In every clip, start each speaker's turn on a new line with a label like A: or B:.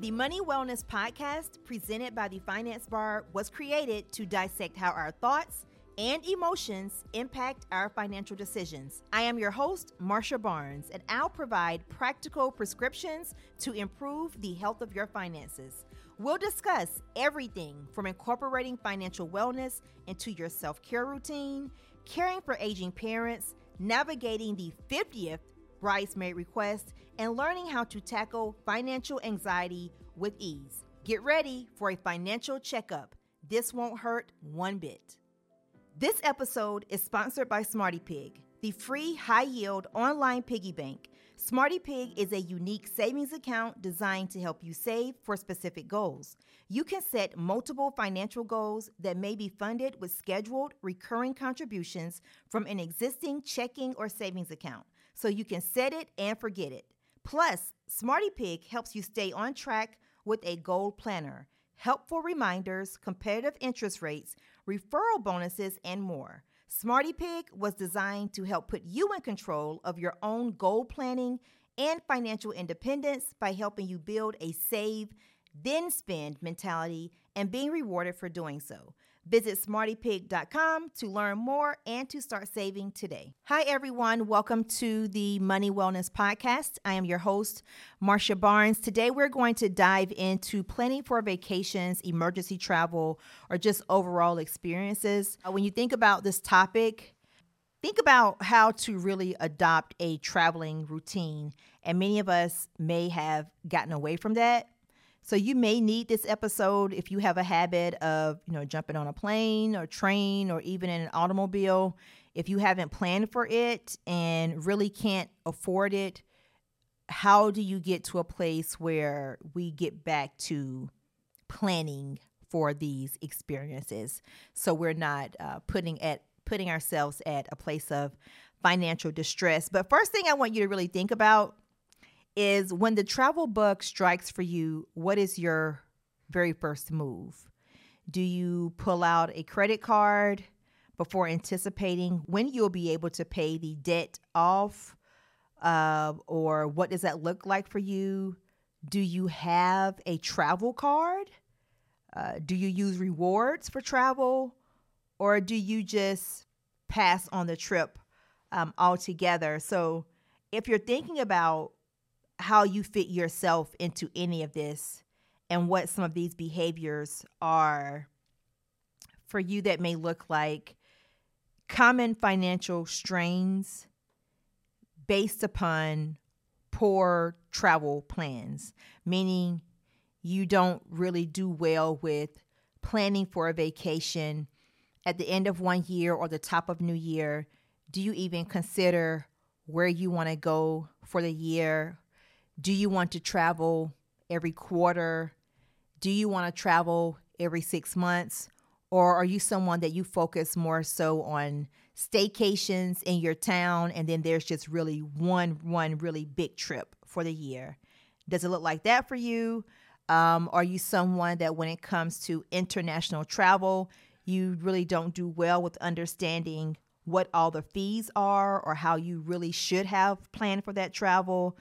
A: The Money Wellness Podcast, presented by the Finance Bar, was created to dissect how our thoughts and emotions impact our financial decisions. I am your host, Marsha Barnes, and I'll provide practical prescriptions to improve the health of your finances. We'll discuss everything from incorporating financial wellness into your self care routine, caring for aging parents, navigating the 50th bridesmaid requests, and learning how to tackle financial anxiety with ease. Get ready for a financial checkup. This won't hurt one bit. This episode is sponsored by SmartyPig, the free high yield online piggy bank. SmartyPig is a unique savings account designed to help you save for specific goals. You can set multiple financial goals that may be funded with scheduled recurring contributions from an existing checking or savings account so you can set it and forget it. Plus, SmartyPig helps you stay on track with a goal planner, helpful reminders, competitive interest rates, referral bonuses, and more. SmartyPig was designed to help put you in control of your own goal planning and financial independence by helping you build a save, then spend mentality and being rewarded for doing so. Visit smartypig.com to learn more and to start saving today. Hi, everyone. Welcome to the Money Wellness Podcast. I am your host, Marsha Barnes. Today, we're going to dive into planning for vacations, emergency travel, or just overall experiences. Uh, when you think about this topic, think about how to really adopt a traveling routine. And many of us may have gotten away from that so you may need this episode if you have a habit of, you know, jumping on a plane or train or even in an automobile. If you haven't planned for it and really can't afford it, how do you get to a place where we get back to planning for these experiences so we're not uh, putting at putting ourselves at a place of financial distress. But first thing I want you to really think about is when the travel bug strikes for you, what is your very first move? Do you pull out a credit card before anticipating when you'll be able to pay the debt off? Uh, or what does that look like for you? Do you have a travel card? Uh, do you use rewards for travel? Or do you just pass on the trip um, altogether? So, if you're thinking about how you fit yourself into any of this and what some of these behaviors are for you that may look like common financial strains based upon poor travel plans, meaning you don't really do well with planning for a vacation at the end of one year or the top of new year. Do you even consider where you want to go for the year? Do you want to travel every quarter? Do you want to travel every six months? Or are you someone that you focus more so on staycations in your town and then there's just really one one really big trip for the year? Does it look like that for you? Um, are you someone that when it comes to international travel, you really don't do well with understanding what all the fees are or how you really should have planned for that travel?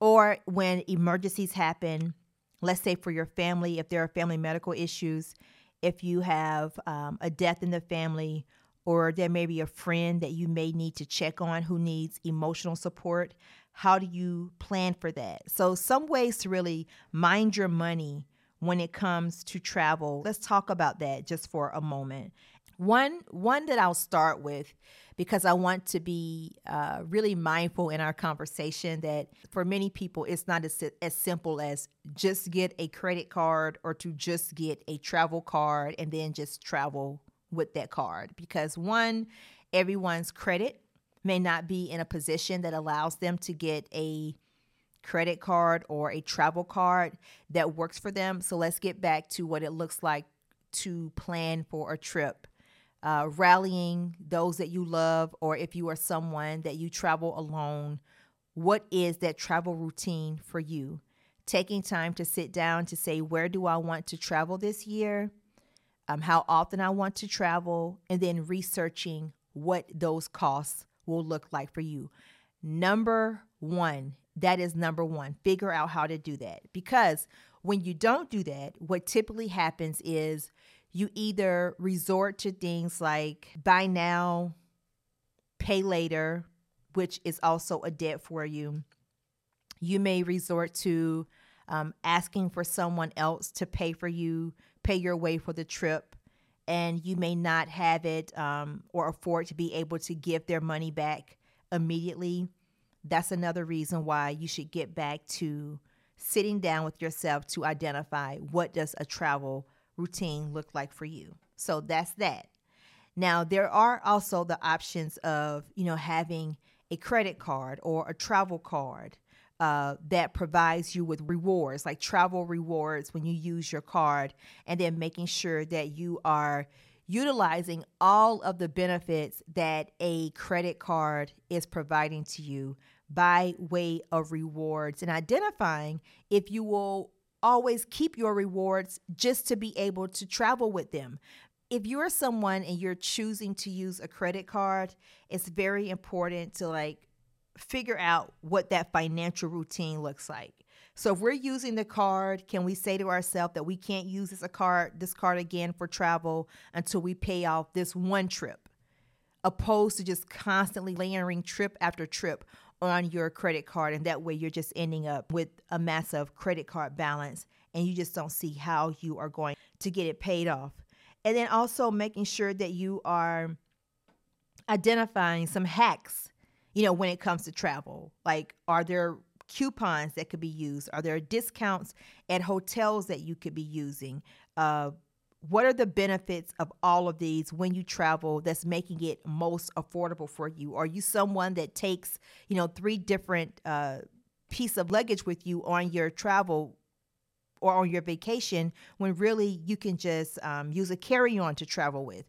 A: Or when emergencies happen, let's say for your family, if there are family medical issues, if you have um, a death in the family, or there may be a friend that you may need to check on who needs emotional support. How do you plan for that? So, some ways to really mind your money when it comes to travel. Let's talk about that just for a moment. One one that I'll start with because I want to be uh, really mindful in our conversation that for many people it's not as as simple as just get a credit card or to just get a travel card and then just travel with that card because one everyone's credit may not be in a position that allows them to get a credit card or a travel card that works for them. So let's get back to what it looks like to plan for a trip uh, rallying those that you love, or if you are someone that you travel alone, what is that travel routine for you? Taking time to sit down to say, where do I want to travel this year? Um, how often I want to travel, and then researching what those costs will look like for you. Number one That is number one. Figure out how to do that. Because when you don't do that, what typically happens is you either resort to things like buy now, pay later, which is also a debt for you. You may resort to um, asking for someone else to pay for you, pay your way for the trip, and you may not have it um, or afford to be able to give their money back immediately. That's another reason why you should get back to sitting down with yourself to identify what does a travel routine look like for you. So that's that. Now, there are also the options of, you know, having a credit card or a travel card uh, that provides you with rewards, like travel rewards when you use your card, and then making sure that you are utilizing all of the benefits that a credit card is providing to you by way of rewards and identifying if you will always keep your rewards just to be able to travel with them. If you're someone and you're choosing to use a credit card, it's very important to like figure out what that financial routine looks like. So if we're using the card, can we say to ourselves that we can't use this card this card again for travel until we pay off this one trip? Opposed to just constantly layering trip after trip on your credit card and that way you're just ending up with a massive credit card balance and you just don't see how you are going to get it paid off. And then also making sure that you are identifying some hacks you know, when it comes to travel? Like, are there coupons that could be used? Are there discounts at hotels that you could be using? Uh, what are the benefits of all of these when you travel that's making it most affordable for you? Are you someone that takes, you know, three different uh, piece of luggage with you on your travel or on your vacation when really you can just um, use a carry on to travel with?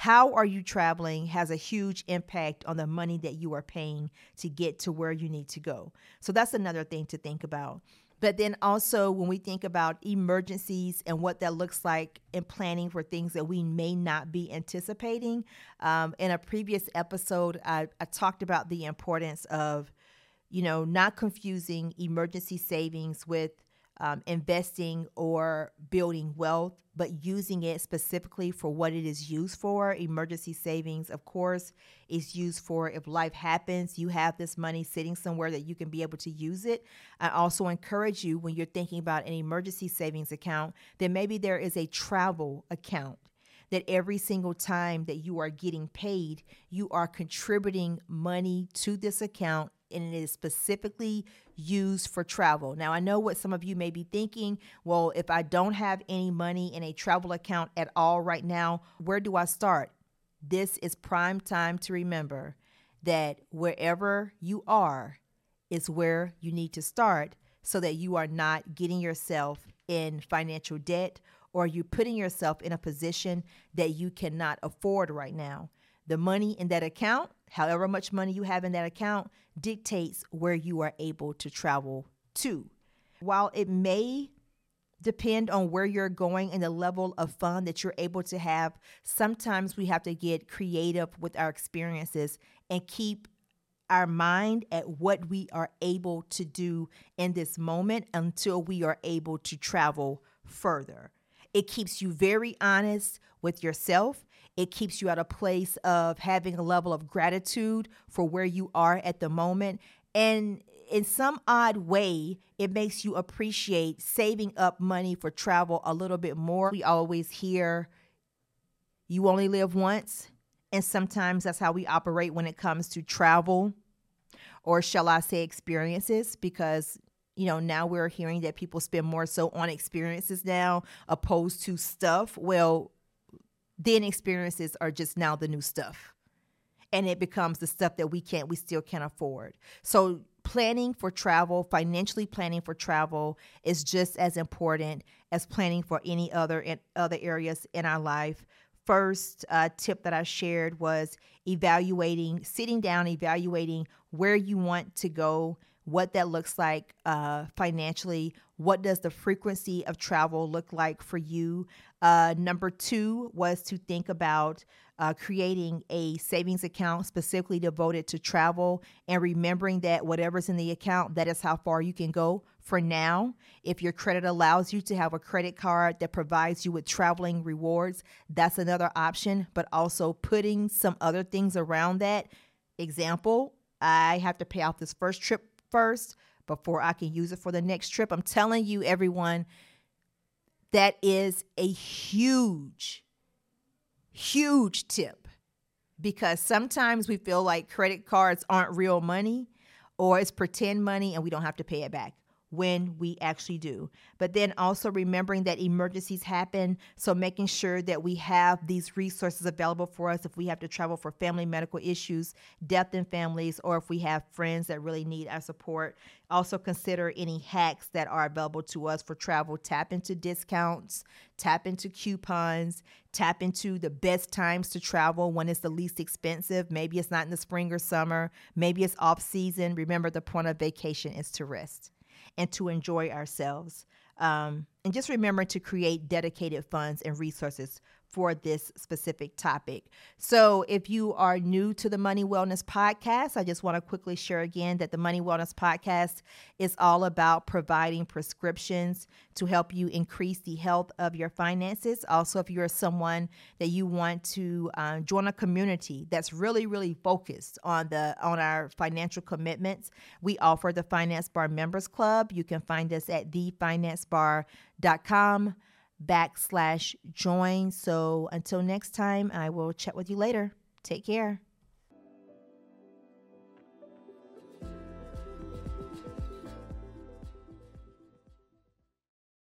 A: how are you traveling has a huge impact on the money that you are paying to get to where you need to go. So that's another thing to think about. But then also, when we think about emergencies and what that looks like in planning for things that we may not be anticipating, um, in a previous episode, I, I talked about the importance of, you know, not confusing emergency savings with um, investing or building wealth, but using it specifically for what it is used for. Emergency savings, of course, is used for if life happens, you have this money sitting somewhere that you can be able to use it. I also encourage you when you're thinking about an emergency savings account, that maybe there is a travel account that every single time that you are getting paid, you are contributing money to this account and it is specifically used for travel. Now, I know what some of you may be thinking well, if I don't have any money in a travel account at all right now, where do I start? This is prime time to remember that wherever you are is where you need to start so that you are not getting yourself in financial debt or you putting yourself in a position that you cannot afford right now. The money in that account, however much money you have in that account, dictates where you are able to travel to. While it may depend on where you're going and the level of fun that you're able to have, sometimes we have to get creative with our experiences and keep our mind at what we are able to do in this moment until we are able to travel further. It keeps you very honest with yourself. It keeps you at a place of having a level of gratitude for where you are at the moment. And in some odd way, it makes you appreciate saving up money for travel a little bit more. We always hear, you only live once. And sometimes that's how we operate when it comes to travel, or shall I say experiences, because you know, now we're hearing that people spend more so on experiences now opposed to stuff. Well, then experiences are just now the new stuff. And it becomes the stuff that we can't, we still can't afford. So planning for travel, financially planning for travel is just as important as planning for any other in other areas in our life. First uh, tip that I shared was evaluating, sitting down, evaluating where you want to go, what that looks like uh, financially, What does the frequency of travel look like for you? Uh, number two was to think about uh, creating a savings account specifically devoted to travel and remembering that whatever's in the account, that is how far you can go for now. If your credit allows you to have a credit card that provides you with traveling rewards, that's another option, but also putting some other things around that. Example, I have to pay off this first trip first before I can use it for the next trip. I'm telling you, everyone, that is a huge huge tip because sometimes we feel like credit cards aren't real money or it's pretend money and we don't have to pay it back when we actually do. But then also remembering that emergencies happen. So making sure that we have these resources available for us if we have to travel for family medical issues, death in families, or if we have friends that really need our support. Also consider any hacks that are available to us for travel. Tap into discounts, tap into coupons, tap into the best times to travel when it's the least expensive. Maybe it's not in the spring or summer, maybe it's off season. Remember, the point of vacation is to rest and to enjoy ourselves. Um, and just remember to create dedicated funds and resources for this specific topic. So, if you are new to the Money Wellness Podcast, I just want to quickly share again that the Money Wellness Podcast is all about providing prescriptions to help you increase the health of your finances. Also, if you're someone that you want to uh, join a community that's really, really focused on the on our financial commitments, we offer the Finance Bar Members Club. You can find us at thefinancebar.com backslash join. So until next time, I will chat with you later. Take care.